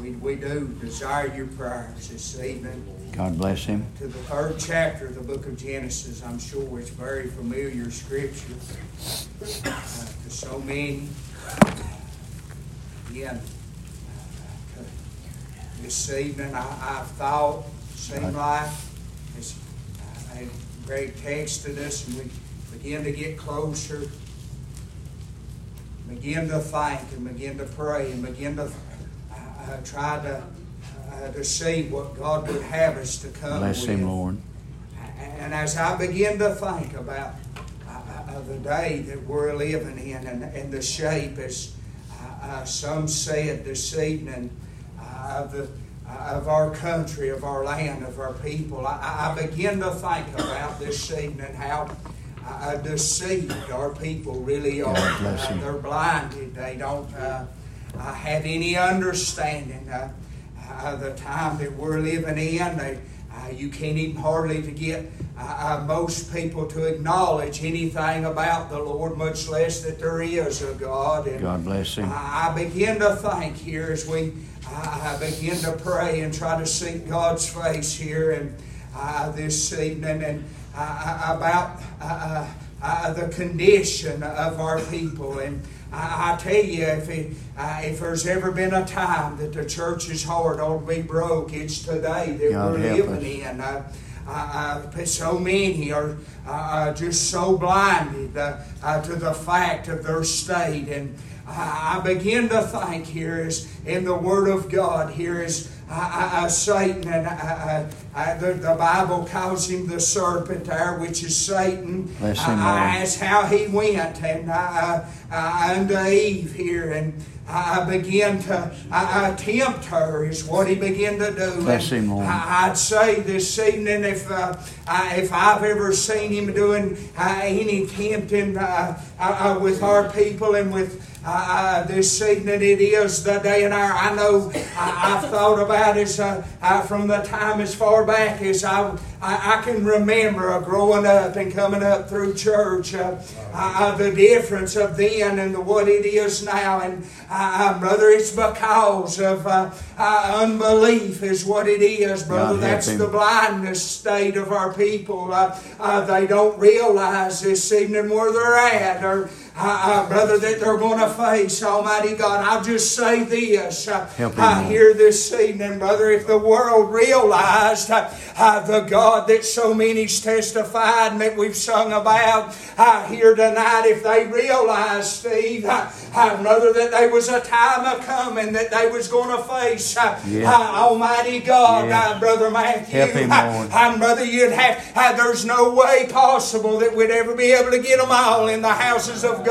we, we do desire your prayers this evening. God bless him. To the third chapter of the book of Genesis, I'm sure it's very familiar scripture uh, to so many. Again, uh, this evening I, I thought, seemed like, it's a great text to us, and we begin to get closer, begin to think, and begin to pray, and begin to uh, try to uh, to see what God would have us to come Bless with. him, Lord. And as I begin to think about uh, uh, the day that we're living in and, and the shape, as uh, uh some said this evening, uh, of, the, uh, of our country, of our land, of our people, I, I begin to think about this evening how deceived our people really are. they're blinded. They don't have any understanding uh, the time that we're living in. They, uh, you can't even hardly to get uh, uh, most people to acknowledge anything about the Lord, much less that there is a God. And God bless Him. I begin to think here as we begin to pray and try to seek God's face here and uh, this evening and about the condition of our people and. I, I tell you, if, it, uh, if there's ever been a time that the church's heart ought to be broke, it's today that God we're living us. in. Uh, uh, so many are uh, uh, just so blinded uh, to the fact of their state. And I begin to think here is in the Word of God, here is uh, uh, Satan, and uh, the, the, Bible calls him the serpent there, which is Satan. That's how he went and I, I, unto Eve here, and I began to I, tempt her, is what he began to do. Bless him, Lord. I, would say this evening, if uh, I, if I've ever seen him doing uh, any tempting uh, with our people and with uh, this evening it is the day and hour. I know I, have thought about it uh, uh, from the time as far back as I, I, I can remember growing up and coming up through church. Uh, uh, the difference of then and the, what it is now. And uh, brother, it's because of unbelief is what it is, brother. That's the blindness state of our people. they don't realize this evening where they're at or uh, brother, that they're going to face, Almighty God. I'll just say this. Uh, I hear this evening, brother, if the world realized uh, uh, the God that so many's testified and that we've sung about uh, here tonight, if they realized, Steve, uh, brother, that there was a time of coming that they was going to face yeah. Almighty God, yeah. Brother Matthew. Help him, Lord. brother, you'd have, there's no way possible that we'd ever be able to get them all in the houses of God.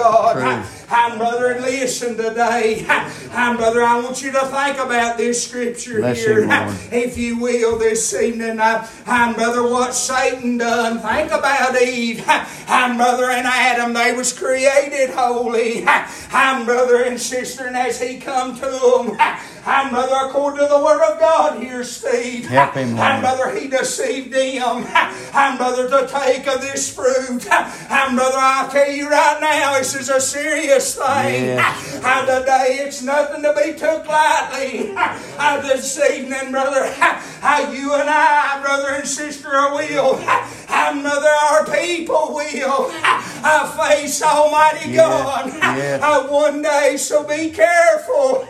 I'm brother, and listen today. I'm brother, I want you to think about this scripture Bless here, him, if you will, this evening. I'm brother, what Satan done. Think about Eve. I'm brother and Adam. They was created holy. I'm brother and sister, and as he come to them. I'm brother, according to the word of God here, Steve. Help him, Lord. I'm brother, he deceived them. I'm brother to take of this fruit. I'm brother, I'll tell you right now, this is a serious thing. Yes. How today it's nothing to be took lightly. How this evening, brother, how you and I, brother and sister, are will. How brother, our people will. I face Almighty God. Yes. One day, so be careful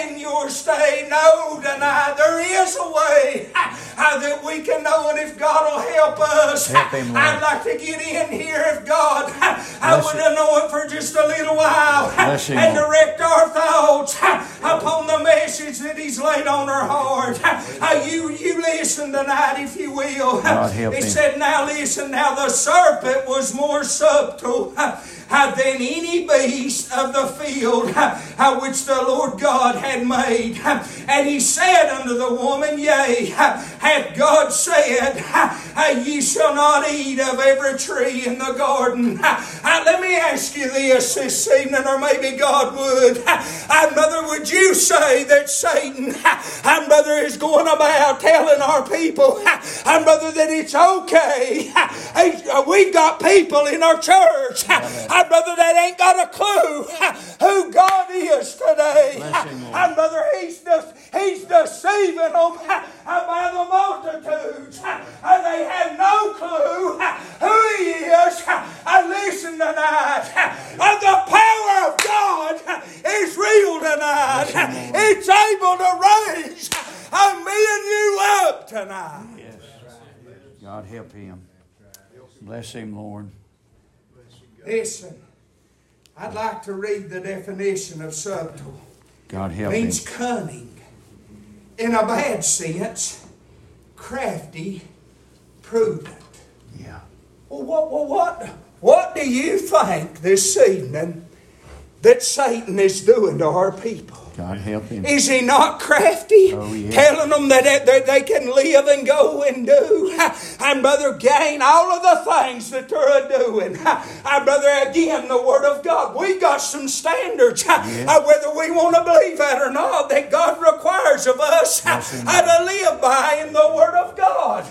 in your stay. no tonight there is a way that we can know, and if God will help us, help him, I'd like to get in here if God I would have known for just a little while and direct our thoughts upon the message that He's laid on our heart. Uh, you, you listen tonight, if you will. he said, Now listen, now the serpent was more subtle than any beast of the field uh, which the Lord God had made. And he said unto the woman, Yea, hath God said, uh, Ye shall not eat of every tree in the garden. Uh, let me ask you this this evening, or maybe God would. Mother, would you say that Satan, Mother, is going about telling our people, Mother, that it's okay? We've got people in our church and brother, that ain't got a clue who God is today. And brother, he's just, he's deceiving them uh, by the multitudes. And they have no clue who He is. Uh, listen tonight. The power of God is real tonight. It's able to raise me and you up tonight. Yes. God help him. Bless him, Lord. Listen, I'd like to read the definition of subtle. God help me. It means him. cunning. In a bad sense, crafty, prudent. Yeah. Well, what, what, what, what do you think this evening that Satan is doing to our people? God help him. Is he not crafty? Oh, yeah. Telling them that, that they can live and go and do. And brother, gain all of the things that they're doing. And brother, again, the Word of God. We got some standards, Yeah. uh, whether we want to believe that or not, that God requires of us uh, Yes, to live by in the Word of God.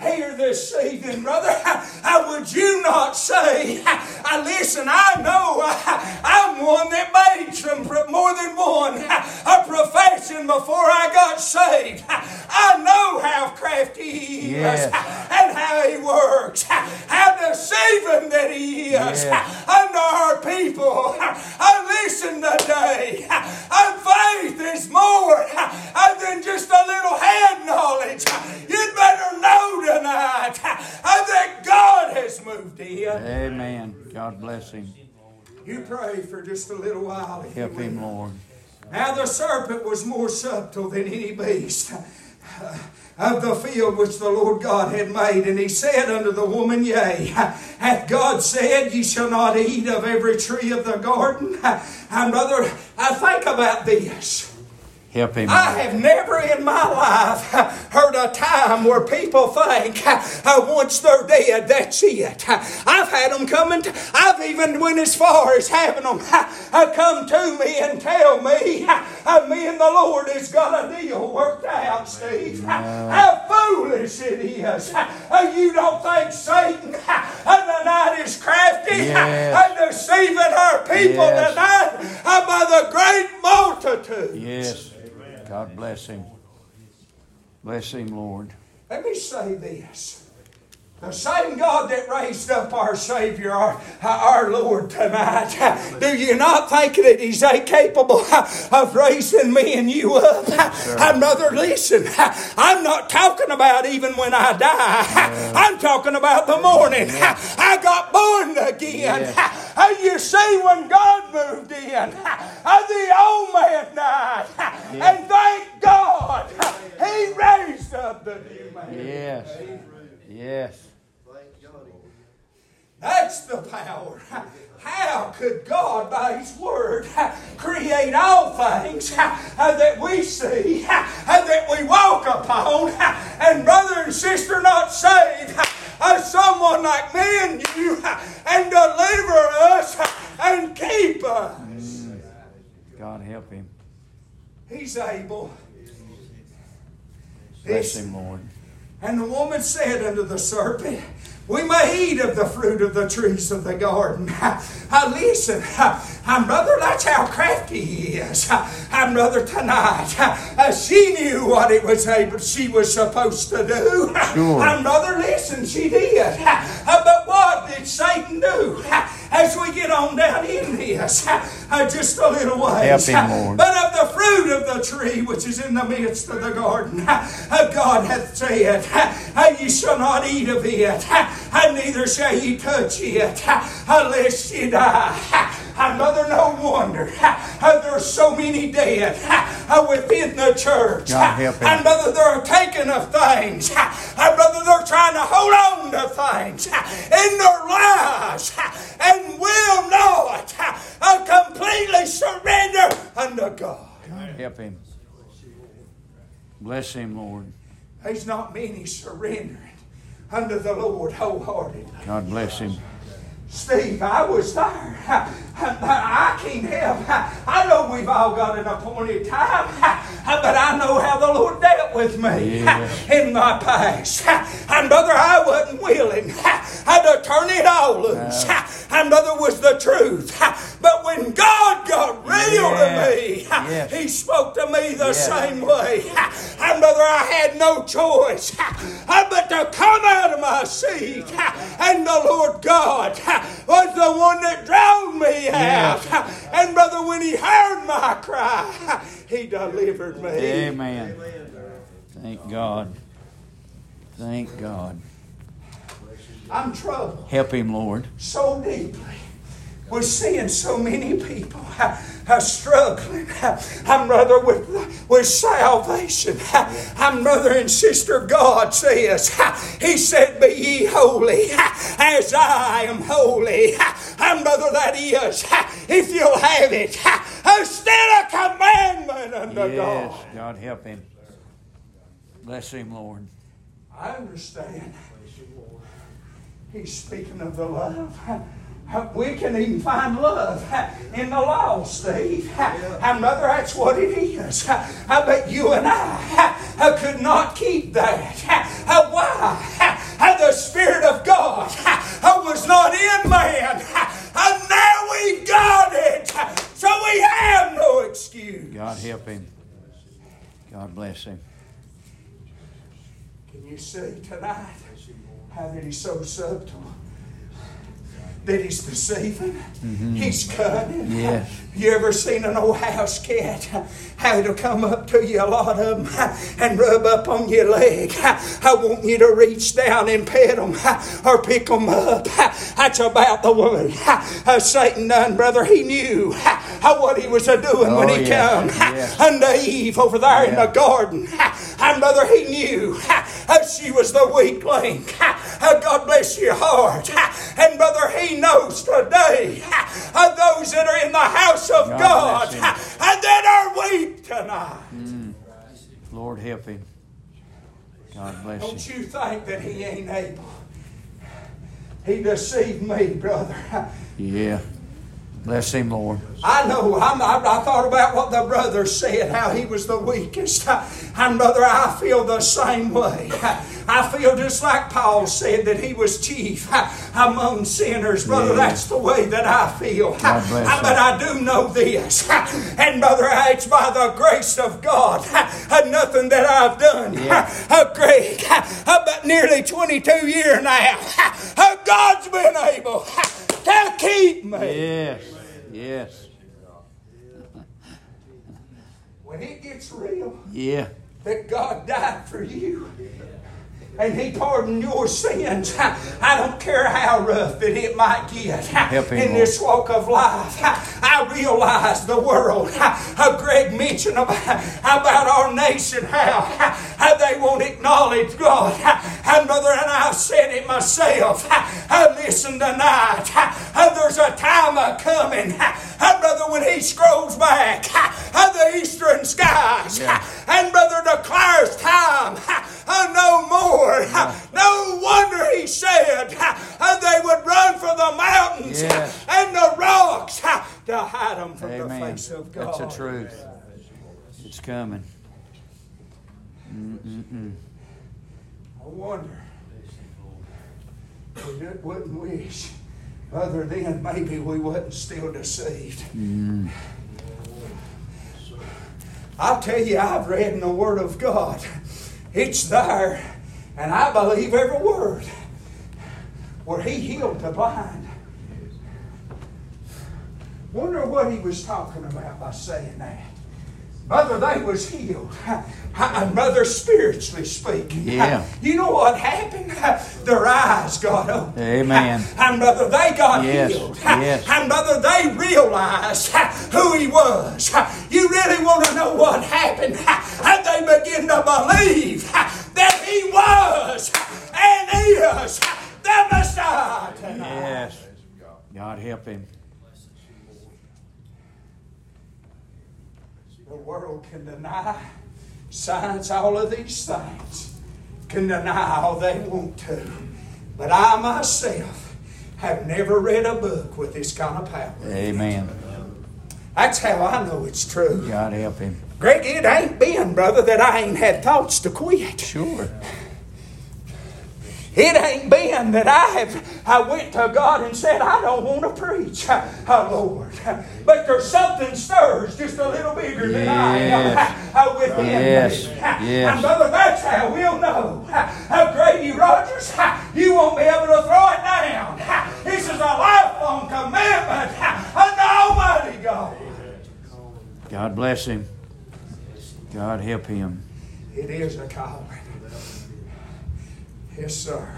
Here this evening, brother, uh, would you not say, I listen, I know I'm one that made some more than one a profession before I got saved. I know how crafty he is Yes. and how he works, how deceiving that he is Yes. unto our people. I listen today. And faith is more than just a little head knowledge. You'd better know tonight that God has moved in. Amen. God bless him. You pray for just a little while. Help him, Lord. Now the serpent was more subtle than any beast uh, of the field which the Lord God had made. And he said unto the woman, Yea, hath God said, Ye shall not eat of every tree of the garden? And brother, I think about this. Help him. I have never in my life heard a time where people think once they're dead, that's it. I've had them coming, to, I've even went as far as having them uh, come to me and tell me, uh, me and the Lord has got a deal worked out, Steve. How foolish it is. Uh, You don't think Satan uh, tonight is crafty Yes. and deceiving our people Yes. tonight by the great multitude. Yes. God bless him. Bless him, Lord. Let me say this. The same God that raised up our Savior, our, our Lord, tonight, do you not think that He's capable of raising me and you up? Brother, listen, I'm not talking about even when I die. I'm talking about the morning. I got born again. And you see, when God moved in, the old man died. And thank God, He raised up the new man. Yes. Yes. That's the power. How could God, by His Word, create all things that we see, that we walk upon, and brother and sister not saved, as someone like me and you, and deliver us and keep us? God help him. He's able. Bless him, Lord. And the woman said unto the serpent, We may eat of the fruit of the trees of the garden. Uh, listen, uh, brother, that's how crafty he is. Uh, brother, tonight, uh, she knew what it was able she was supposed to do. Sure. And brother, listen, she did. Uh, but what did Satan do? As we get on down in this, uh, just a little ways. Him, But of the fruit of the tree which is in the midst of the garden, uh, God hath said, uh, Ye shall not eat of it, and neither shall ye touch it, unless ye die. Mother, no wonder uh, there's so many dead within the church. God help him. And brother, they're taking of things. And brother, they're trying to hold on to things in their lives and will not completely surrender unto God. God help him. Bless him, Lord. There's not many surrendering unto the Lord wholeheartedly. God bless him. Steve, I was there. I can't help. I know we've all got an appointed time, but I know how the Lord dealt with me Yes. in my past. And brother, I wasn't willing to turn it all loose. And brother was the truth. But when God got real Yeah. to me, Yes. He spoke to me the same way. And brother, I had no choice but to come out of my seat. And the Lord God was the one that drove me out. Yes. And brother, when he heard my cry, he delivered me. Amen. Thank God. Thank God. I'm troubled. Help him, Lord. so deeply. We're seeing so many people uh, struggling. I'm brother with with salvation. I'm brother and sister. God says, He said, "Be ye holy, as I am holy." And brother, that is, if you'll have it, uh, still a commandment unto Yes. God. God help him. Bless him, Lord. I understand. He's speaking of the love. We can even find love in the law, Steve. And mother, that's what it is. Uh, But you and I could not keep that. Why? The Spirit of God was not in man. And now we've got it. So we have no excuse. God help him. God bless him. Can you see tonight how that he's so subtle? That he's deceiving? He's cunning. Yes. You ever seen an old house cat? How it'll come up to you, a lot of them, and rub up on your leg. I want you to reach down and pet them or pick them up. That's about the way uh, Satan done, brother. He knew uh, what he was doing when Oh, he yes. come Yes. unto Eve over there in the garden. And brother, he knew uh, she was the weak link. Uh, God bless your heart. And brother, he knows today uh, those that are in the house of God God, and that are weak tonight. Lord help him. God bless Don't him. you think that he ain't able? He deceived me, brother. Yeah. Bless him, Lord. I know. I'm, I, I thought about what the brother said, how he was the weakest. And brother, I feel the same way. I feel just like Paul said that he was chief among sinners. Brother, Yeah. that's the way that I feel. But. I do know this. And brother, it's by the grace of God. uh, Nothing that I've done. Yeah. Uh, Greg, about nearly 22 years now, God's been able to keep me. Yes. Yes. When it gets real, Yeah. that God died for you. And He pardoned your sins. I don't care how rough that it might get in this walk of life. I realize the world. How Greg mentioned about, about our nation, how, how they won't acknowledge God. And brother, and I've said it myself. I listen tonight. There's a time a coming, brother, when He scrolls back the skies, Yeah. and brother declares time uh, no more. No wonder he said they would run for the mountains Yes. and the rocks to hide them from the Amen. face of God. That's the truth. It's coming. I wonder. We wouldn't wish. Other than maybe we wasn't still deceived. I'll tell you, I've read in the Word of God. It's there, and I believe every word. Where He healed the blind. Wonder what He was talking about by saying that. Brother, they was healed. And brother, spiritually speaking. Yeah. You know what happened? Their eyes got open. Amen. And brother, they got Yes, healed. yes. And brother, they realized who he was. You really want to know what happened? And they begin to believe that he was and is the Messiah tonight. Yes. God help him. The world can deny science, all of these things can deny all they want to. But I myself have never read a book with this kind of power. Amen. That's how I know it's true. God help him. Greg, it ain't been, brother, that I ain't had thoughts to quit. Sure. It ain't been that I have I went to God and said, I don't want to preach, uh, oh Lord. But there's something stirs just a little bigger than I am uh, uh, within yes. me. Yes. And brother, that's how we'll know how Grady Rogers, you won't be able to throw it down. This is a lifelong commitment unto Almighty God. God bless him. God help him. It is a calling. Yes, sir.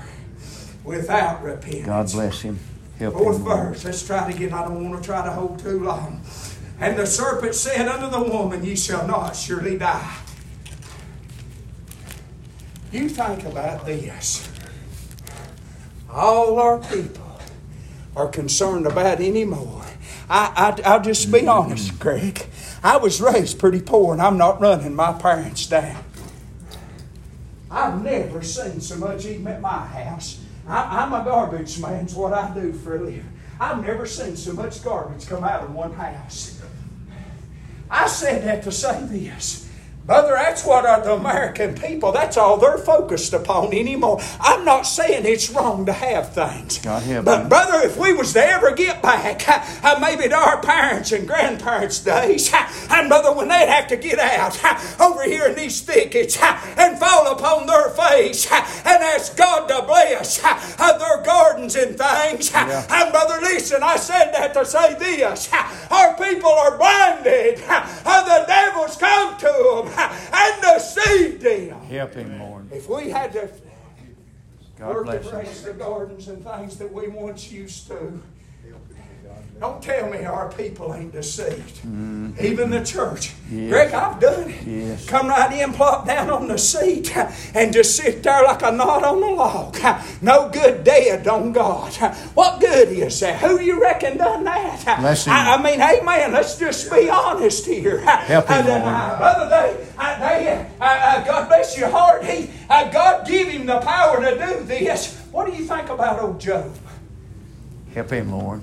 Without repentance. God bless him. Help Fourth him. Verse. Let's try to get. I don't want to try to hold too long. And the serpent said unto the woman, Ye shall not surely die. You think about this. All our people are concerned about anymore. I, I, I'll just be mm-hmm. honest, Greg. I was raised pretty poor, and I'm not running my parents down. I've never seen so much even at my house. I, I'm a garbage man's what I do for a living. I've never seen so much garbage come out of one house. I said that to say this. Brother, that's what are the American people, that's all they're focused upon anymore. I'm not saying it's wrong to have things. But, brother, if we was to ever get back, uh, maybe to our parents and grandparents' days, and brother, when they'd have to get out over here in these thickets and fall upon their face and ask God to bless uh, their gardens and things. Yeah. And brother, listen, I said that to say this. Our people are blinded. And the devil's come to them and deceived them. Help him, Lord. If we had to God work him. the gardens and things that we once used to, don't tell me our people ain't deceived. Even the church. Yes. Greg, I've done it. Yes. Come right in, plop down on the seat, and just sit there like a knot on the log. No good dead on God. What good is that? Who do you reckon done that? I, I mean, man, Let's just be honest here. Help him, uh, Lord. Brother, they, uh, they, uh, uh, God bless your heart. He, uh, God give him the power to do this. What do you think about old Job? Help him, Lord.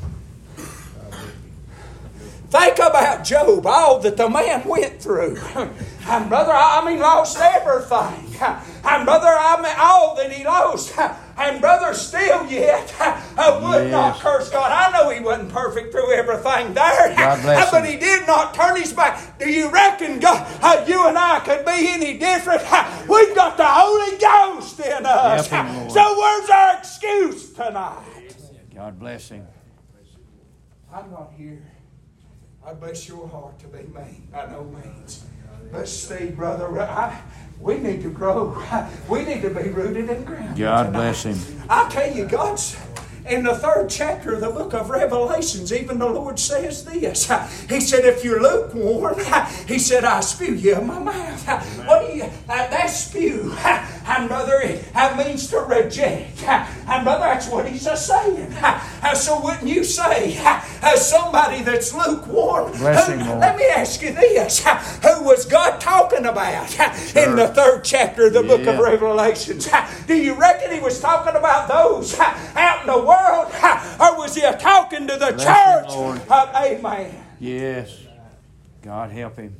Think about Job, all that the man went through. And brother, I I mean, lost everything. And brother, I mean, all that he lost. And brother, still yet, I would not curse God. I know he wasn't perfect through everything there. God bless But him. he did not turn his back. Do you reckon God, uh, you and I could be any different? We've got the Holy Ghost in us. Help him, So where's our excuse tonight? God bless him. I'm not here. I bless your heart to be me. by no means. But Steve, brother, I, we need to grow. We need to be rooted and grounded. God tonight. bless him. I tell you, God's in the third chapter of the book of Revelations, even the Lord says this. He said, If you're lukewarm, He said, I spew you in my mouth. What do you, that spew, and brother, that means to reject. And brother, that's what He's a saying. So wouldn't you say, as somebody that's lukewarm? Who-. Let me ask you this. Who was God talking about in the third chapter of the book of Revelations? Do you reckon he was talking about those out in the world? Or was he talking to the Bless church? Amen. Yes. God help him.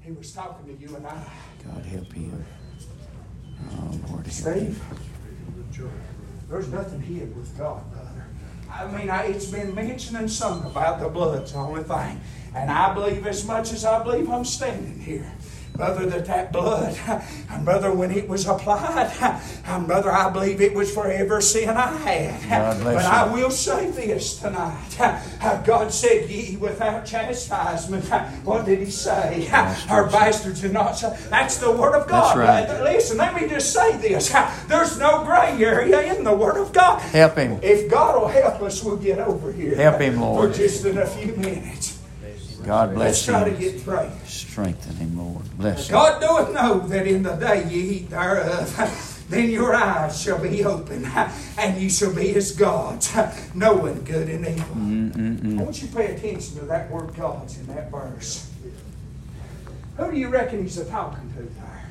He was talking to you and I. God help him. Oh, Lord. Steve, there's nothing hid with God, brother. I mean, I, it's been mentioned and sung about the blood's the only thing. And I believe as much as I believe I'm standing here. Brother, that that blood, and brother, when it was applied, and brother, I believe it was for every sin I had. But you. I will say this tonight. God said, Ye without chastisement. What did He say? Our bastards are not so. That's the Word of God. That's right. Listen, let me just say this. There's no gray area in the Word of God. Help him. If God will help us, we'll get over here. Help him, Lord. For just in a few minutes. God Let's bless try to get through. Strengthen him, Lord. Bless him. God doeth know that in the day ye eat thereof, then your eyes shall be open, and ye shall be as gods, knowing good and evil. I want you to pay attention to that word gods in that verse. Who do you reckon he's talking to there?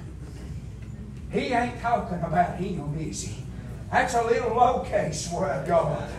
He ain't talking about him, is he? That's a little low-case word, God.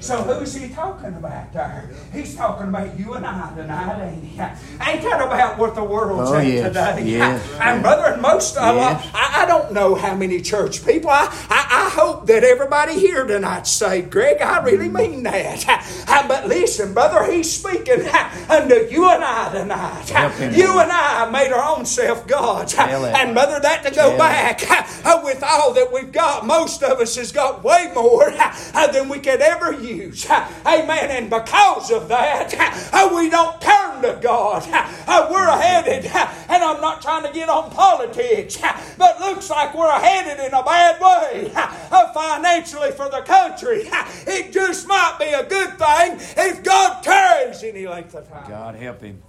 So who's he talking about there? He's talking about you and I tonight, ain't he? Ain't that about what the world's Oh, at yes, today? yes. And brother, and most of Yes. I, I don't know how many church people. I, I, I hope that everybody here tonight say, Greg, I really mean that. Uh, But listen, brother, he's speaking unto you and I tonight. You and I made our own self gods. And brother, that to go back uh, with all that we've got, most of us has got way more than we could ever use. Amen. And because of that, uh, we don't turn to God. Uh, We're headed, and I'm not trying to get on politics, but looks like we're headed in a bad way uh, financially for the country. It just might be a good thing if God tarries any length of time. God help him.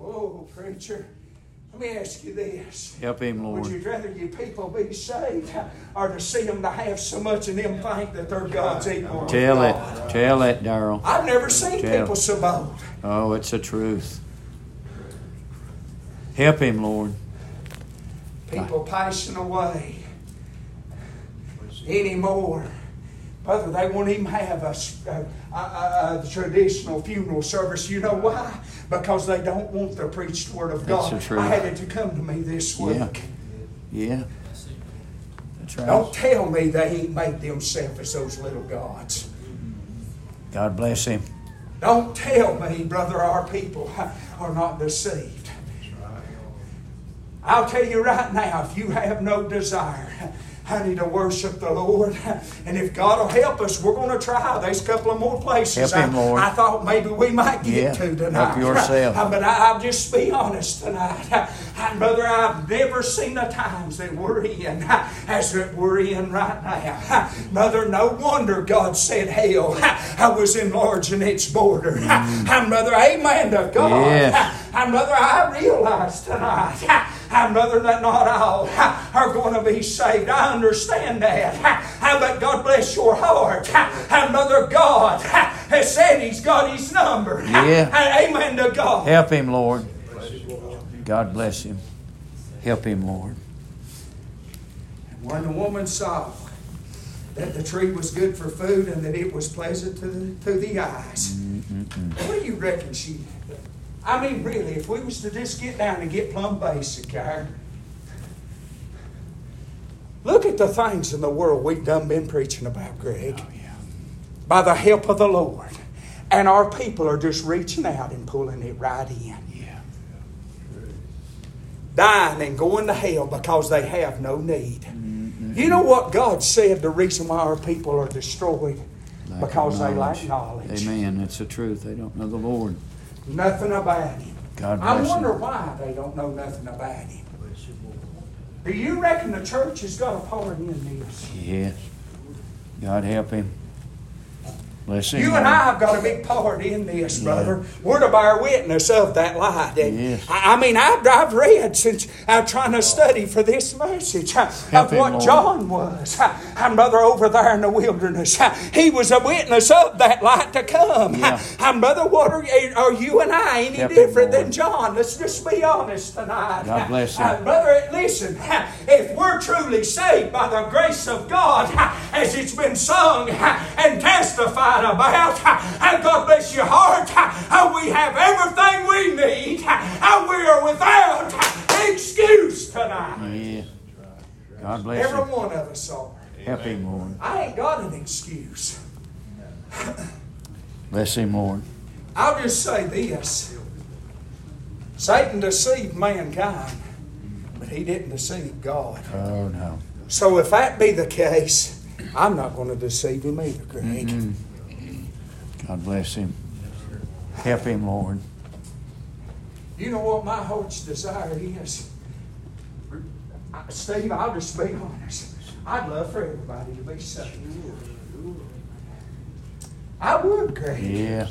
Oh, preacher, let me ask you this. Help him, Lord. Would you rather you people be saved or to see them to have so much in them think that they're God's equal? with Tell it. God? Tell it, Darrell. I've never seen Tell. people so bold. Oh, it's the truth. Help him, Lord. People passing away anymore. Brother, they won't even have a, s- a- a- a- a traditional funeral service. You know why? Because they don't want the preached word of That's God. the. I had it to come to me this week. Yeah. Yeah. That's Don't tell me they ain't made themselves as those little gods. God bless him. Don't tell me, brother, our people are not deceived. I'll tell you right now, if you have no desire, honey, to worship the Lord, and if God will help us, we're going to try. There's a couple of more places Help him, I, Lord. I thought maybe we might get Yeah, to help tonight. yourself. But I, I'll just be honest tonight. And brother, I've never seen the times that we're in as that we're in right now. Mother, no wonder God said hell I was enlarging its border. And brother, amen to God. Mm. Yes. And brother, I realize tonight, and brother, that not all are going to be saved. I understand that. But God bless your heart. And brother, God has said He's got His number. Yeah. Amen to God. Help him, Lord. God bless him. Help him, Lord. And when the woman saw that the tree was good for food and that it was pleasant to the, to the eyes, what do you reckon she? I mean, really, if we was to just get down and get plumb basic here, look at the things in the world we've done been preaching about, Greg. Oh, By the help of the Lord, and our people are just reaching out and pulling it right in. Yeah. dying and going to hell because they have no need. Mm-hmm. You know what God said the reason why our people are destroyed? Lack because they lack knowledge. Amen. That's the truth. They don't know the Lord. Nothing about Him. God I wonder him. why they don't know nothing about Him. Do you reckon the church has got a part in this? Yes. God help him. You and I have got a big part in this, brother. We're to bear witness of that light. And Yes. I I mean, I've, I've read since I'm trying to study for this message uh, of what Lord. John was. Uh, And brother, over there in the wilderness, uh, he was a witness of that light to come. Yeah. And brother, what are, are you and I any Help different than John? Let's just be honest tonight. God bless him. Uh, brother, listen, if we're truly saved by the grace of God, as it's been sung and testified about, and God bless your heart, And we have everything we need, and we are without excuse tonight. Yeah. God bless Every him. one of us are. Help him, Lord. I ain't got an excuse. Bless him, Lord. I'll just say this Satan deceived mankind, but he didn't deceive God. Oh, no. So if that be the case, I'm not going to deceive him either, Greg. God bless him. Help him, Lord. You know what my heart's desire is? Steve, I'll just be honest. I'd love for everybody to be saved. I would, Greg. Yeah.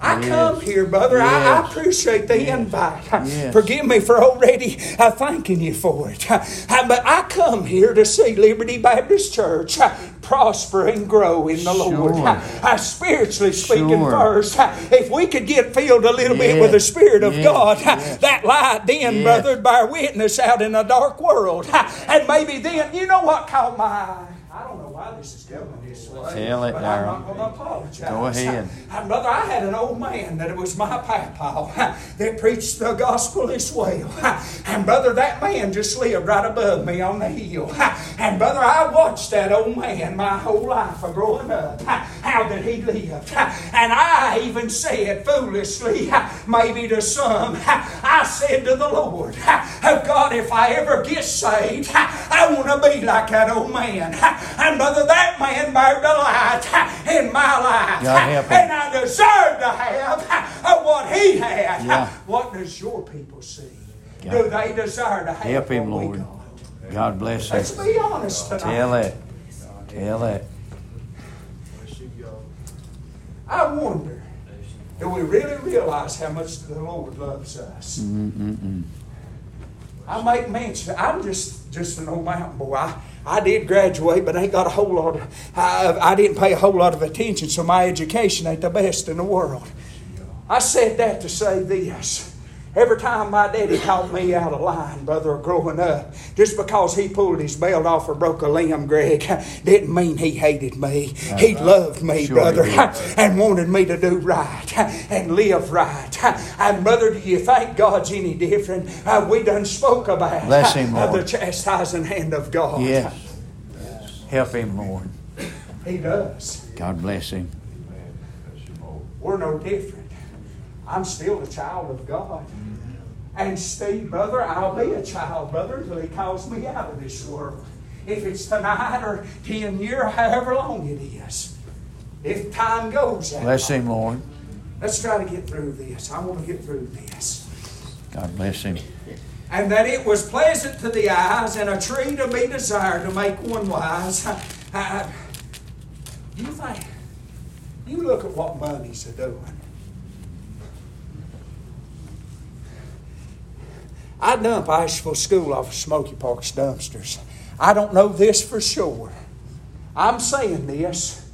I Yes. come here, brother. I, I appreciate the invite. Yes. Forgive me for already uh, thanking you for it. Uh, but I come here to see Liberty Baptist Church uh, prosper and grow in the Lord. Sure. Uh, spiritually speaking, Sure. first, uh, if we could get filled a little bit with the Spirit of Yes. God, uh, Yes. that light then, Yes. brother, bear witness out in a dark world. Uh, And maybe then, you know what caught my eye? I don't know why this is coming this way. Tell it, but I'm not going to apologize. Go ahead. Uh, brother, I had an old man that it was my papa that preached the gospel as well. And brother, that man just lived right above me on the hill. And brother, I watched that old man my whole life of growing up. How that he lived. And I even said foolishly, maybe to some, I said to the Lord, oh God, if I ever get saved, I want to be like that old man. And brother, that man in my life. And I deserve to have what he had. Yeah. What does your people see? God. Do they desire to have Help him, Lord. got? God bless Let's him. be honest tonight. Tell it. Tell it. I wonder, do we really realize how much the Lord loves us? Mm-mm-mm. I make mention. I'm just just an old mountain boy. I, I did graduate, but I ain't got a whole lot. Of, I, I didn't pay a whole lot of attention, so my education ain't the best in the world. I said that to say this. Every time my daddy caught me out of line, brother, growing up, just because he pulled his belt off or broke a limb, Greg, didn't mean he hated me. He loved me, Sure brother, and wanted me to do right and live right. And brother, do you think God's any different? Uh, we done spoke about Bless him, uh, the chastising hand of God. Yes. Help him, Lord. He does. God bless him. We're no different. I'm still a child of God. And Steve, brother, I'll be a child, brother, until He calls me out of this world. If it's tonight or 10 years, however long it is. If time goes that Bless him, Lord. Let's try to get through this. I want to get through this. God bless him. And that it was pleasant to the eyes and a tree to be desired to make one wise. Uh, you think, you look at what money's doing. I dump Asheville School off of Smoky Park's dumpsters. I don't know this for sure. I'm saying this,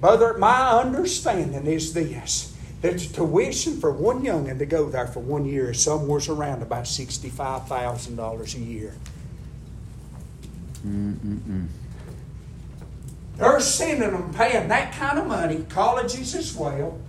brother. My understanding is this: that the tuition for one youngin to go there for one year is somewhere around about sixty-five thousand dollars a year. Mm-mm-mm. They're sending them, paying that kind of money, colleges as well,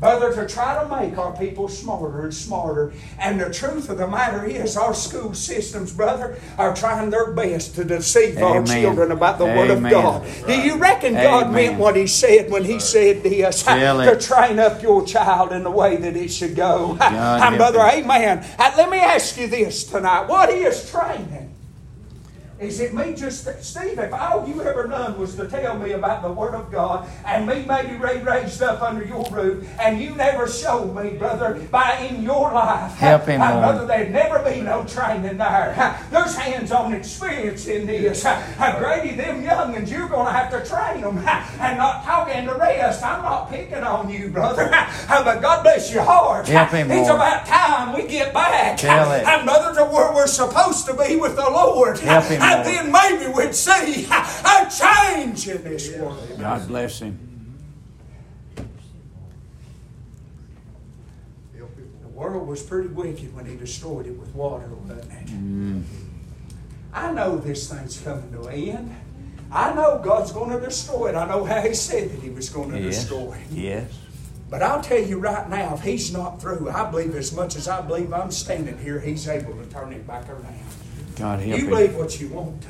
brother, to try to make our people smarter and smarter. And the truth of the matter is, our school systems, brother, are trying their best to deceive our children about the Word of Amen. God. Do you reckon God meant what He said when He said this? To train up your child in the way that it should go. God and brother, amen. Let me ask you this tonight. What is training? Is it me just, Steve, if all you ever done was to tell me about the Word of God and me maybe ra- raised up under your roof and you never showed me, brother, by in your life, Help him, uh, brother, there'd never be no training there. There's hands-on experience in this. Uh, Grady, them youngins, you're going to have to train them and not talking the rest. I'm not picking on you, brother, but God bless your heart. Help him, It's Lord. about time we get back. Tell it. And brother, to where we're supposed to be with the Lord. Help him, and then maybe we'd see a change in this world. God bless him. The world was pretty wicked when he destroyed it with water, wasn't it? Mm. I know this thing's coming to an end. I know God's going to destroy it. I know how He said that He was going to Yes. destroy it. Yes. But I'll tell you right now, if He's not through, I believe as much as I believe I'm standing here, He's able to turn it back around. God help You believe what you want to.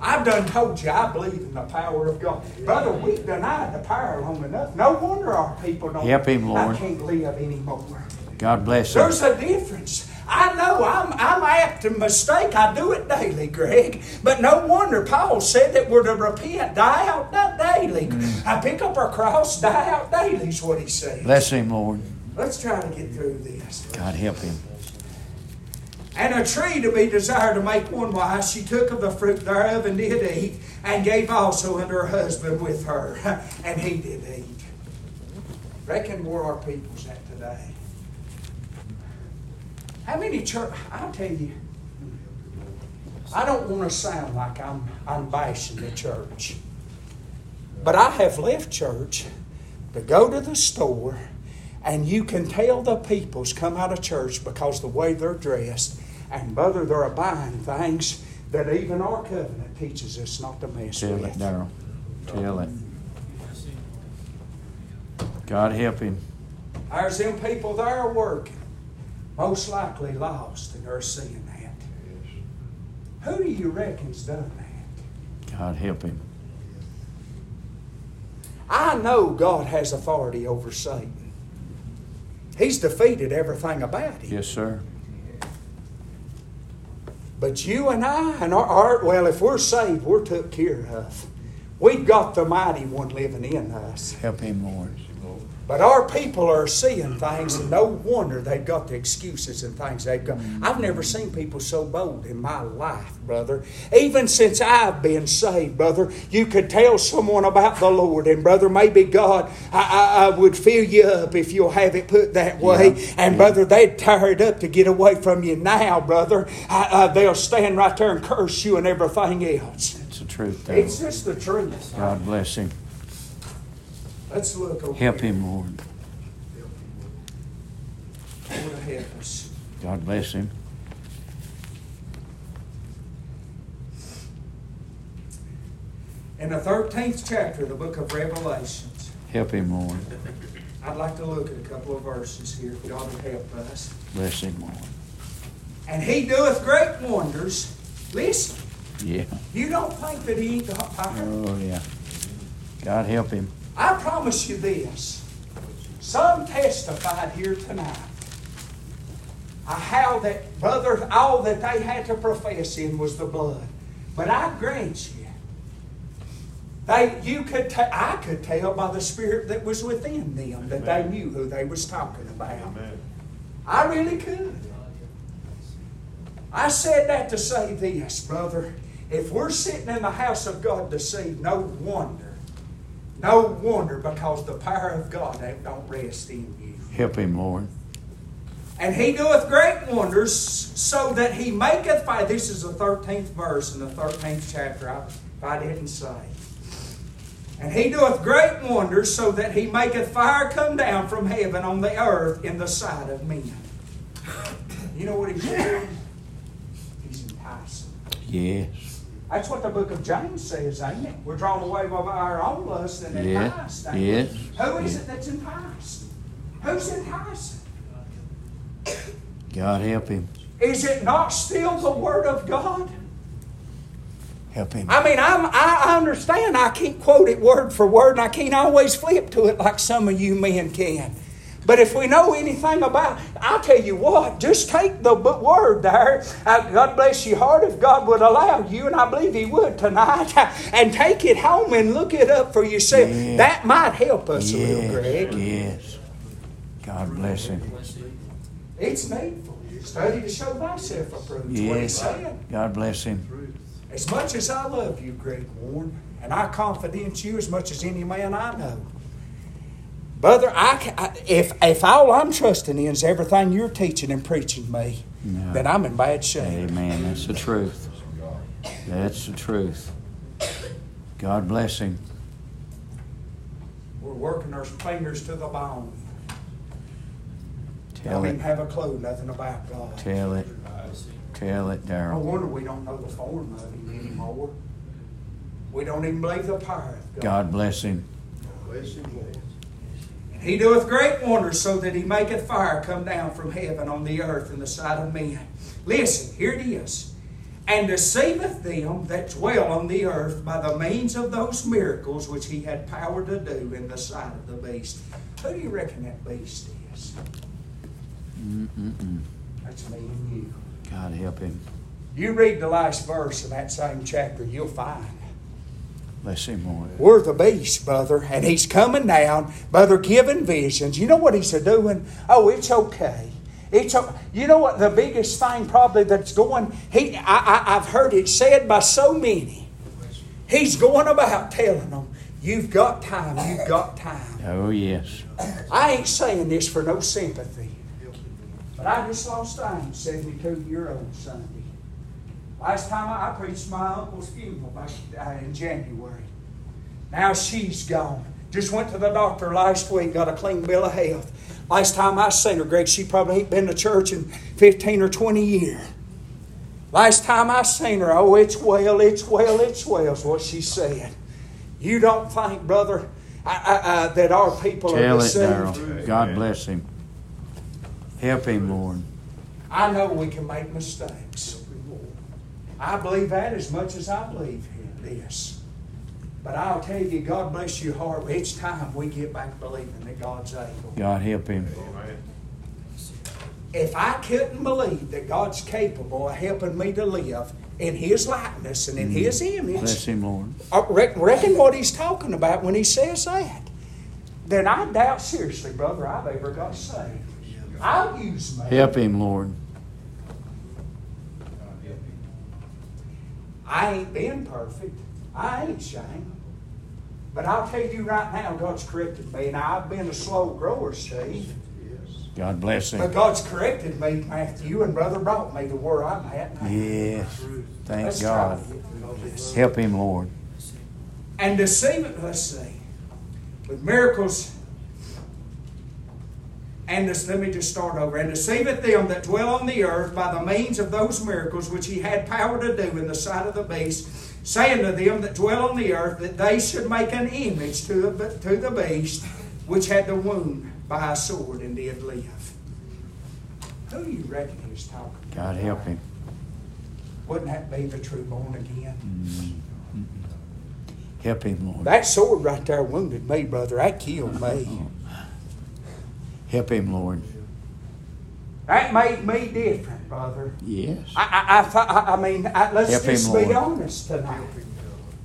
I've done told you I believe in the power of God. Brother, we've denied the power long enough. No wonder our people don't Help him, Lord. I can't live anymore. God bless him. There's a difference. I know I'm, I'm apt to mistake. I do it daily, Greg. But no wonder Paul said that we're to repent, die out da- daily. Mm. I pick up our cross, die out daily, is what he said. Bless him, Lord. Let's try to get through this. God help him. And a tree to be desired to make one wise, she took of the fruit thereof and did eat, and gave also unto her husband with her, and he did eat. Reckon where our people's at today. How many church? I'll tell you. I don't want to sound like I'm I'm bashing the church, but I have left church to go to the store, and you can tell the people's come out of church because the way they're dressed, and brother, they're buying things that even our covenant teaches us not to mess Tell with. it, Darrell. Tell it. God help him. There's them people there working, most likely lost, and they're seeing that. Who do you reckon's done that? God help him. I know God has authority over Satan. He's defeated everything about him. Yes, sir. But you and I, and our, our well, if we're saved, we're took care of. We've got the mighty one living in us. Help him, Lord. But our people are seeing things, and no wonder they've got the excuses and things they've got. I've never seen people so bold in my life, brother. Even since I've been saved, brother, you could tell someone about the Lord, and brother, maybe God I, I, I would fill you up if you'll have it put that way. Yeah. And Yeah. brother, they'd tear it up to get away from you now, brother. I, they'll stand right there and curse you and everything else. It's the truth, though. It's just the truth. God bless him. Let's look over Help here. him, Lord. Lord, help us. God bless him. In the 13th chapter of the book of Revelations, Help him, Lord. I'd like to look at a couple of verses here. if God would help us. Bless him, Lord. And he doeth great wonders. Listen, Yeah. you don't think that he ain't got power. Oh, yeah. God help him. I promise you this. Some testified here tonight how that, brother, all that they had to profess in was the blood. But I grant you, they, you could, ta- I could tell by the spirit that was within them that they knew who they was talking about. I really could. I said that to say this, brother. If we're sitting in the house of God deceived, no wonder. No wonder because the power of God don't rest in you. Help him, Lord. And he doeth great wonders, so that he maketh fire. This is the 13th verse in the 13th chapter, I- if I didn't say. And he doeth great wonders, so that he maketh fire come down from heaven on the earth in the sight of men. You know what he's doing? He's enticing. Yes. That's what the book of James says, ain't it? We're drawn away by our own lust and enticed. yes, Who is yeah. it that's enticed? Who's enticing? God help him. Is it not still the Word of God? Help him. I mean, I'm, I understand I can't quote it word for word, and I can't always flip to it like some of you men can. But if we know anything about, I'll tell you what, just take the word there. Uh, God bless your heart if God would allow you, and I believe He would tonight, and take it home and look it up for yourself. That might help us a little, Yes. Greg. Yes. God bless him. It's needful. Study to show thyself approved. That's what He Yes. God bless him. As much as I love you, Greg Warren, and I confidence you as much as any man I know, brother, I, I if if all I'm trusting in is everything you're teaching and preaching me, No. then I'm in bad shape. Amen. That's the truth. That's the truth. God bless him. We're working our fingers to the bone. Tell don't it. even have a clue nothing about God. Tell it. Tell it, No Darrell. wonder we don't know the form of Him anymore. We don't even believe the power of God. God bless him. And he doeth great wonders, so that he maketh fire come down from heaven on the earth in the sight of men. Listen, here it is. And deceiveth them that dwell on the earth by the means of those miracles which he had power to do in the sight of the beast. Who do you reckon that beast is? Mm-mm-mm. That's me and you. God help him. You read the last verse of that same chapter, you'll find. Bless him, Lord. We're the beast, brother, and he's coming down, brother, giving visions. You know what he's doing? Oh, it's okay. It's o- you know what the biggest thing probably that's going. He, I, I, I've heard it said by so many. He's going about telling them, "You've got time. You've got time." Oh, yes. I ain't saying this for no sympathy, but I just lost time, seventy-two year old Sunday. Last time I, preached my uncle's funeral back uh, in January. Now she's gone. Just went to the doctor last week, got a clean bill of health. Last time I seen her, Greg, she probably ain't been to church in 15 or 20 years. Last time I seen her, oh, it's well, it's well, it's well, is what she said. You don't think, brother, I, I, I, that our people Tell are it, deceived? Darrell. God bless him. Help him, Lord. I know we can make mistakes. I believe that as much as I believe in this. But I'll tell you, God bless your heart. It's time we get back believing that God's able. God help him. If I couldn't believe that God's capable of helping me to live in His likeness and in His mm. image, Bless him, Lord. Uh, I reckon, reckon what He's talking about when He says that, then I doubt seriously, brother, I've ever got saved. I'll use me. Help him, Lord. I ain't been perfect. I ain't ashamed. But I'll tell you right now, God's corrected me. And I've been a slow grower, Steve. God bless him. But. God's corrected me, Matthew, and brother brought me to where I'm at now. Yes. Thank Let's God. to get through this. Help him, Lord. And deceive it, let's see, with miracles. And this, let me just start over. And deceiveth them that dwell on the earth by the means of those miracles which he had power to do in the sight of the beast, saying to them that dwell on the earth that they should make an image to the, to the beast which had the wound by a sword and did live. Who do you reckon he was talking about? God help him. Wouldn't that be the true born again? Mm-hmm. Help him, Lord. That sword right there wounded me, brother. That killed me. Oh. Help him, Lord. That made me different, brother. Yes. I, I, I, I I mean, I, let's Help him, just be Lord. honest tonight.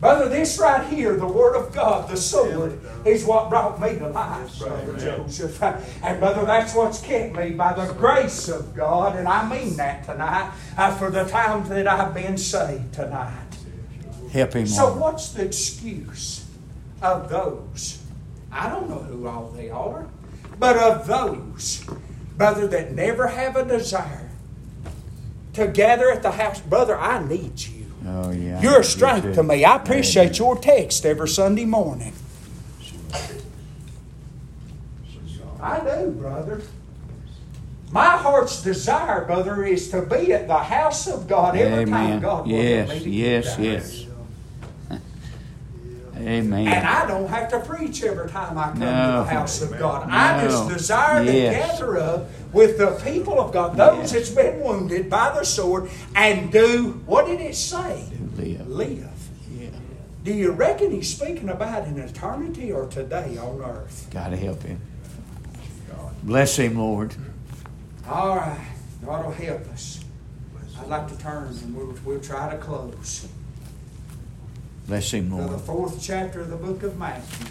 Brother, this right here, the Word of God, the sword, is what brought me to life, Brother Joseph. And, brother, that's what's kept me by the grace of God, and I mean that tonight, uh, for the times that I've been saved tonight. Help him, So, Lord. what's the excuse of those? I don't know who all they are, but of those, brother, that never have a desire to gather at the house. Brother, I need you. Oh, yeah. You're a strength You to me. I appreciate Amen. your text every Sunday morning. I do, brother. My heart's desire, brother, is to be at the house of God every time God Yes, me to yes, yes. Amen. And I don't have to preach every time I come to the house of God. I just No. desire to gather up with the people of God, those Yes. that's been wounded by the sword, and do what did it say? Live. Live. Yeah. Do you reckon he's speaking about an eternity or today on earth? God help him. Bless him, Lord. All right, God will help us. I'd like to turn and we'll, we'll try to close Bless him, to the fourth chapter of the book of Matthew.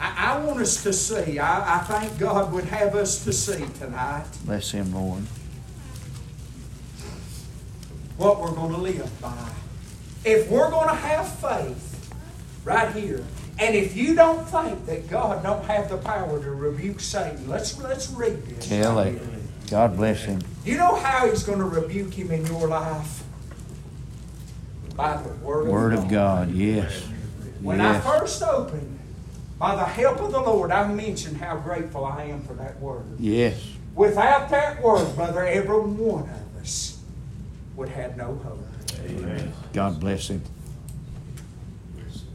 I, I want us to see, I, I think God would have us to see tonight Bless him, Lord. what we're going to live by. If we're going to have faith right here, and if you don't think that God don't have the power to rebuke Satan, let's let's read this. Tell right it. God bless him. You know how He's going to rebuke him in your life? By the Word, Word of of God. God. Yes. When I first opened, by the help of the Lord, I mentioned how grateful I am for that Word. Yes. Without that Word, brother, every one of us would have no hope. Amen. God bless him.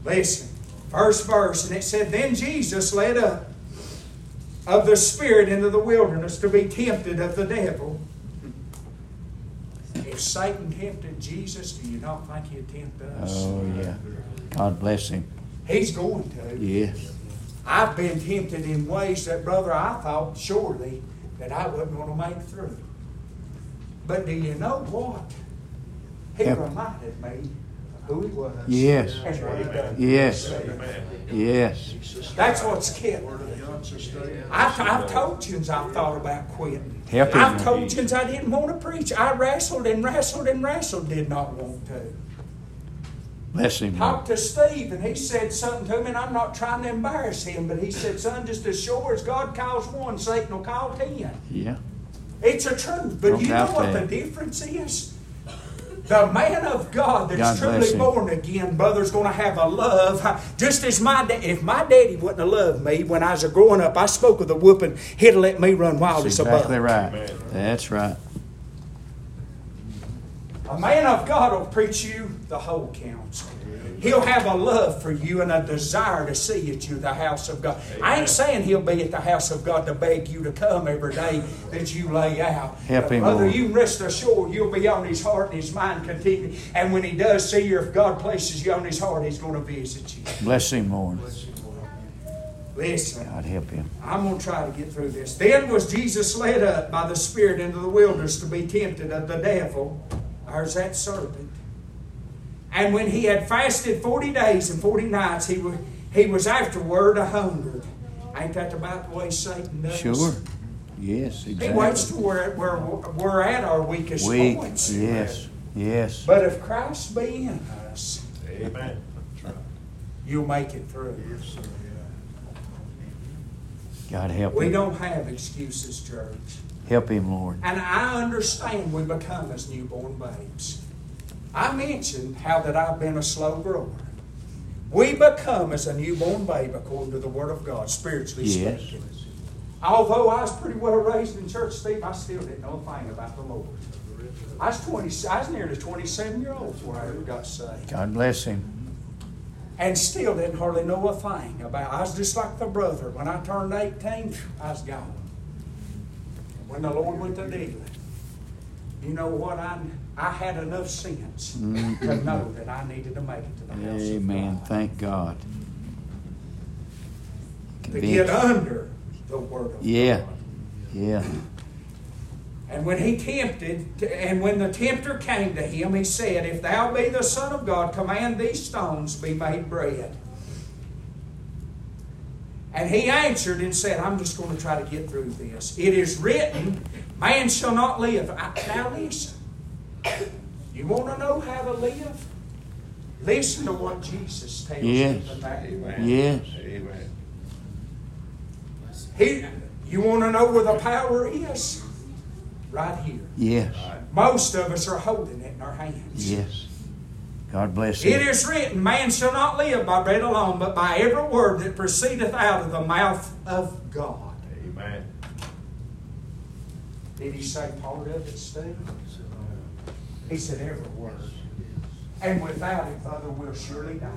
Listen, first verse, and it said, Then Jesus led up of the Spirit into the wilderness to be tempted of the devil. If Satan tempted Jesus, do you not think he'd tempt us? Oh, yeah. God bless him. He's going to. Yes. I've been tempted in ways that, brother, I thought surely that I wasn't going to make through. But do you know what? He Yep. reminded me of who he was. Yes. And what he done. Yes. Yes. That's what's kept me. I've, I've told you as I've thought about quitting. Help him. I've told you I didn't want to preach. I wrestled and wrestled and wrestled, did not want to. Bless him. Talked to Steve, and he said something to me, and I'm not trying to embarrass him, but he said, Son, just as sure as God calls one, Satan will call ten. Yeah. It's a truth. But Don't you know what that. the difference is? The man of God that's God truly him. born again, brother's going to have a love. Just as my da- if my daddy wouldn't have loved me when I was a growing up, I spoke of the whooping, he'd have let me run wild That's as a buck. exactly right. That's right. A man of God will preach you the whole counsel. He'll have a love for you and a desire to see you at the house of God. I ain't saying he'll be at the house of God to beg you to come every day that you lay out. Help But him, Brother, Lord. you rest assured you'll be on his heart and his mind continually. And when he does see you, if God places you on his heart, he's going to visit you. Bless him, Lord. Listen. God help him. I'm going to try to get through this. Then was Jesus led up by the Spirit into the wilderness to be tempted of the devil. There's that serpent. And when he had fasted 40 days and 40 nights, he was, he was afterward a hungered. Ain't that about the way Satan does? Sure. Yes, exactly. He waits exactly. till we're, we're, we're at our weakest Weak. points. Yes. Yes. But if Christ be in us, Amen. you'll make it through. God help We him. don't have excuses, church. Help him, Lord. And I understand we become as newborn babes. I mentioned how that I've been a slow grower. We become as a newborn babe according to the Word of God, spiritually Yes. speaking. Although I was pretty well raised in church, Steve, I still didn't know a thing about the Lord. I was twenty. I was nearly twenty-seven year old before I ever got saved, God bless him. and still didn't hardly know a thing about. I was just like the brother. When I turned eighteen, I was gone. When the Lord went to dealing, you know what? I I had enough sense mm-hmm. to know that I needed to make it to the house Amen. of God. Thank God. to get under the Word of Yeah. God. Yeah. And when he tempted, and when the tempter came to him, he said, If thou be the Son of God, command these stones be made bread. And he answered and said, I'm just going to try to get through this. It is written, Man shall not live. I- Now listen. You want to know how to live? Listen to what Jesus tells Yes. you tonight. Yes. Amen. He, you want to know where the power is? Right here. Yes. Most of us are holding it in our hands. Yes. God bless you. It is written, Man shall not live by bread alone, but by every word that proceedeth out of the mouth of God. Amen. Did he say part of it, Steve? He said every word. And without it, Father, we'll surely die.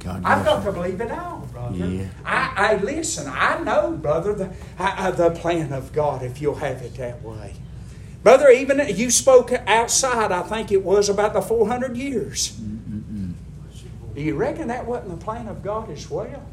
God I've got to believe it all, brother. Yeah. I, I listen. I know, brother, the I, I, the plan of God. If you'll have it that way, brother. Even you spoke outside. I think it was about the four hundred years. Do you reckon that wasn't the plan of God as well?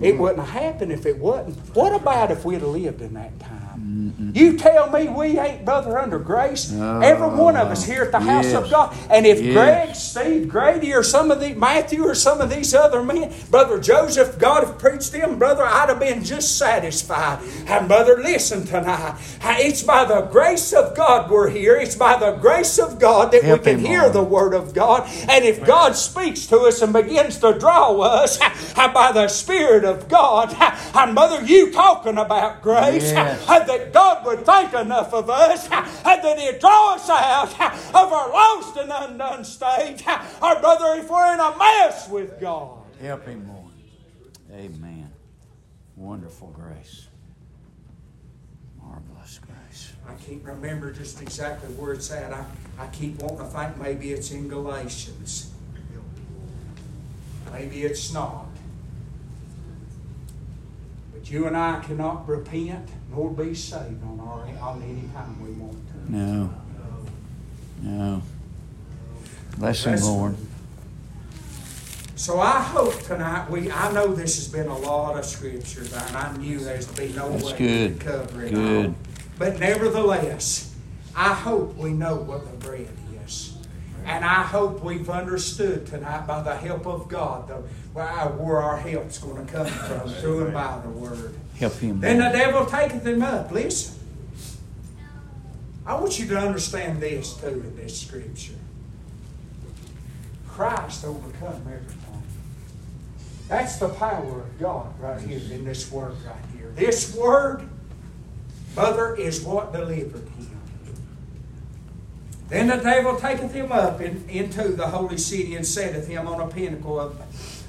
It wouldn't have happened if it wasn't. What about if we'd have lived in that time? Mm-hmm. You tell me we ain't, brother, under grace. No. Every oh, one of us here at the house of God. And if Yes. Greg, Steve, Grady, or some of the Matthew, or some of these other men, brother Joseph, God have preached them, brother, I'd have been just satisfied. And brother, listen tonight. It's by the grace of God we're here. It's by the grace of God that Help we can hear Lord. the word of God. And if God speaks to us and begins to draw us by the Spirit of God, and mother, you talking about grace, Yes. That God would think enough of us, and that He'd draw us out of our lost and undone state. Our brother, if we're in a mess with God. Help him, Lord. Amen. Wonderful grace. Marvelous grace. I can't remember just exactly where it's at. I, I keep wanting to think maybe it's in Galatians. Maybe it's not. But you and I cannot repent nor be saved on our on any time we want to. No. No. Bless him, him. Lord. So I hope tonight we I know this has been a lot of scriptures and I knew there's to be no That's way good. to cover it Good. all. But nevertheless, I hope we know what the bread is. And I hope we've understood tonight by the help of God the, where our- help's going to come from through and by the Word. Help him. Then the devil taketh him up. Listen. I want you to understand this too in this scripture. Christ overcome everything. That's the power of God right here in this word right here. This word, mother, is what delivered him. Then the devil taketh him up in, into the holy city and setteth him on a pinnacle of,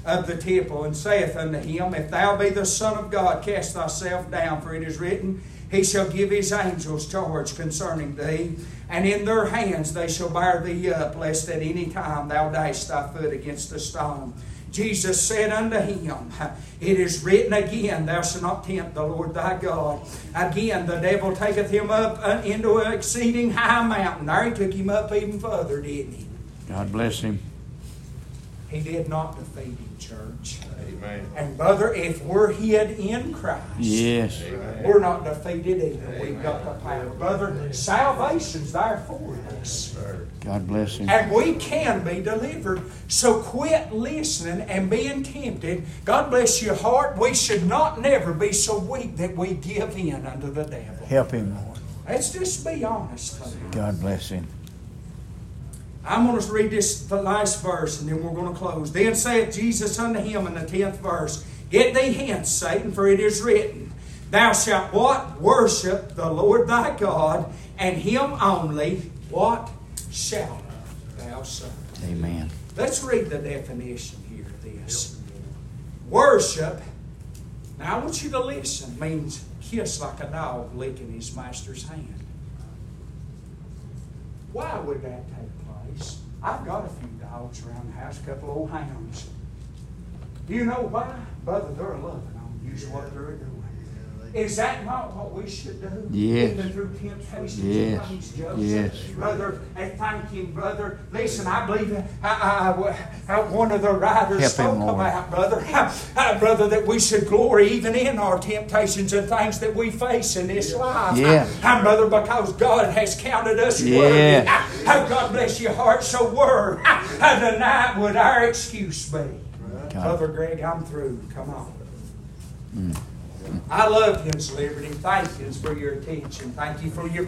of the temple and saith unto him, If thou be the Son of God, cast thyself down, for it is written, He shall give his angels charge concerning thee, and in their hands they shall bear thee up, lest at any time thou dash thy foot against a stone. Jesus said unto him, It is written again, Thou shalt not tempt the Lord thy God. Again, the devil taketh him up into an exceeding high mountain. There he took him up even further, didn't he? God bless him. He did not defeat him, church. Amen. And brother, if we're hid in Christ, Yes. we're not defeated either. We've got the power. Brother, salvation's there for us. God bless him. And we can be delivered. So quit listening and being tempted. God bless your heart. We should not never be so weak that we give in unto the devil. Help him, Lord. Let's just be honest. God bless him. I'm going to read this the last verse and then we're going to close. Then saith Jesus unto him in the tenth verse, Get thee hence, Satan, for it is written, Thou shalt what? Worship the Lord thy God, and him only what shalt thou serve. Amen. Let's read the definition here of this. Worship, now I want you to listen, means kiss like a dog licking his master's hand. Why would that take? I've got a few dogs around the house, a couple old hounds. Do you know why? Brother, they're loving on you, is what they're doing. Is that not what we should do? Yes. Even through temptations Yes. and Joseph? Yes. Brother, and thank you, brother. Listen, I believe uh, I, I, I, one of the writers Help spoke him, about, brother, uh, brother, that we should glory even in our temptations and things that we face in this life. Yeah. Uh, brother, because God has counted us Yeah. worthy. Uh, uh, God bless your heart. So, word uh, tonight would our excuse be? Brother Greg, I'm through. Come on. Mm. I love His liberty. Thank you for your attention. Thank you for your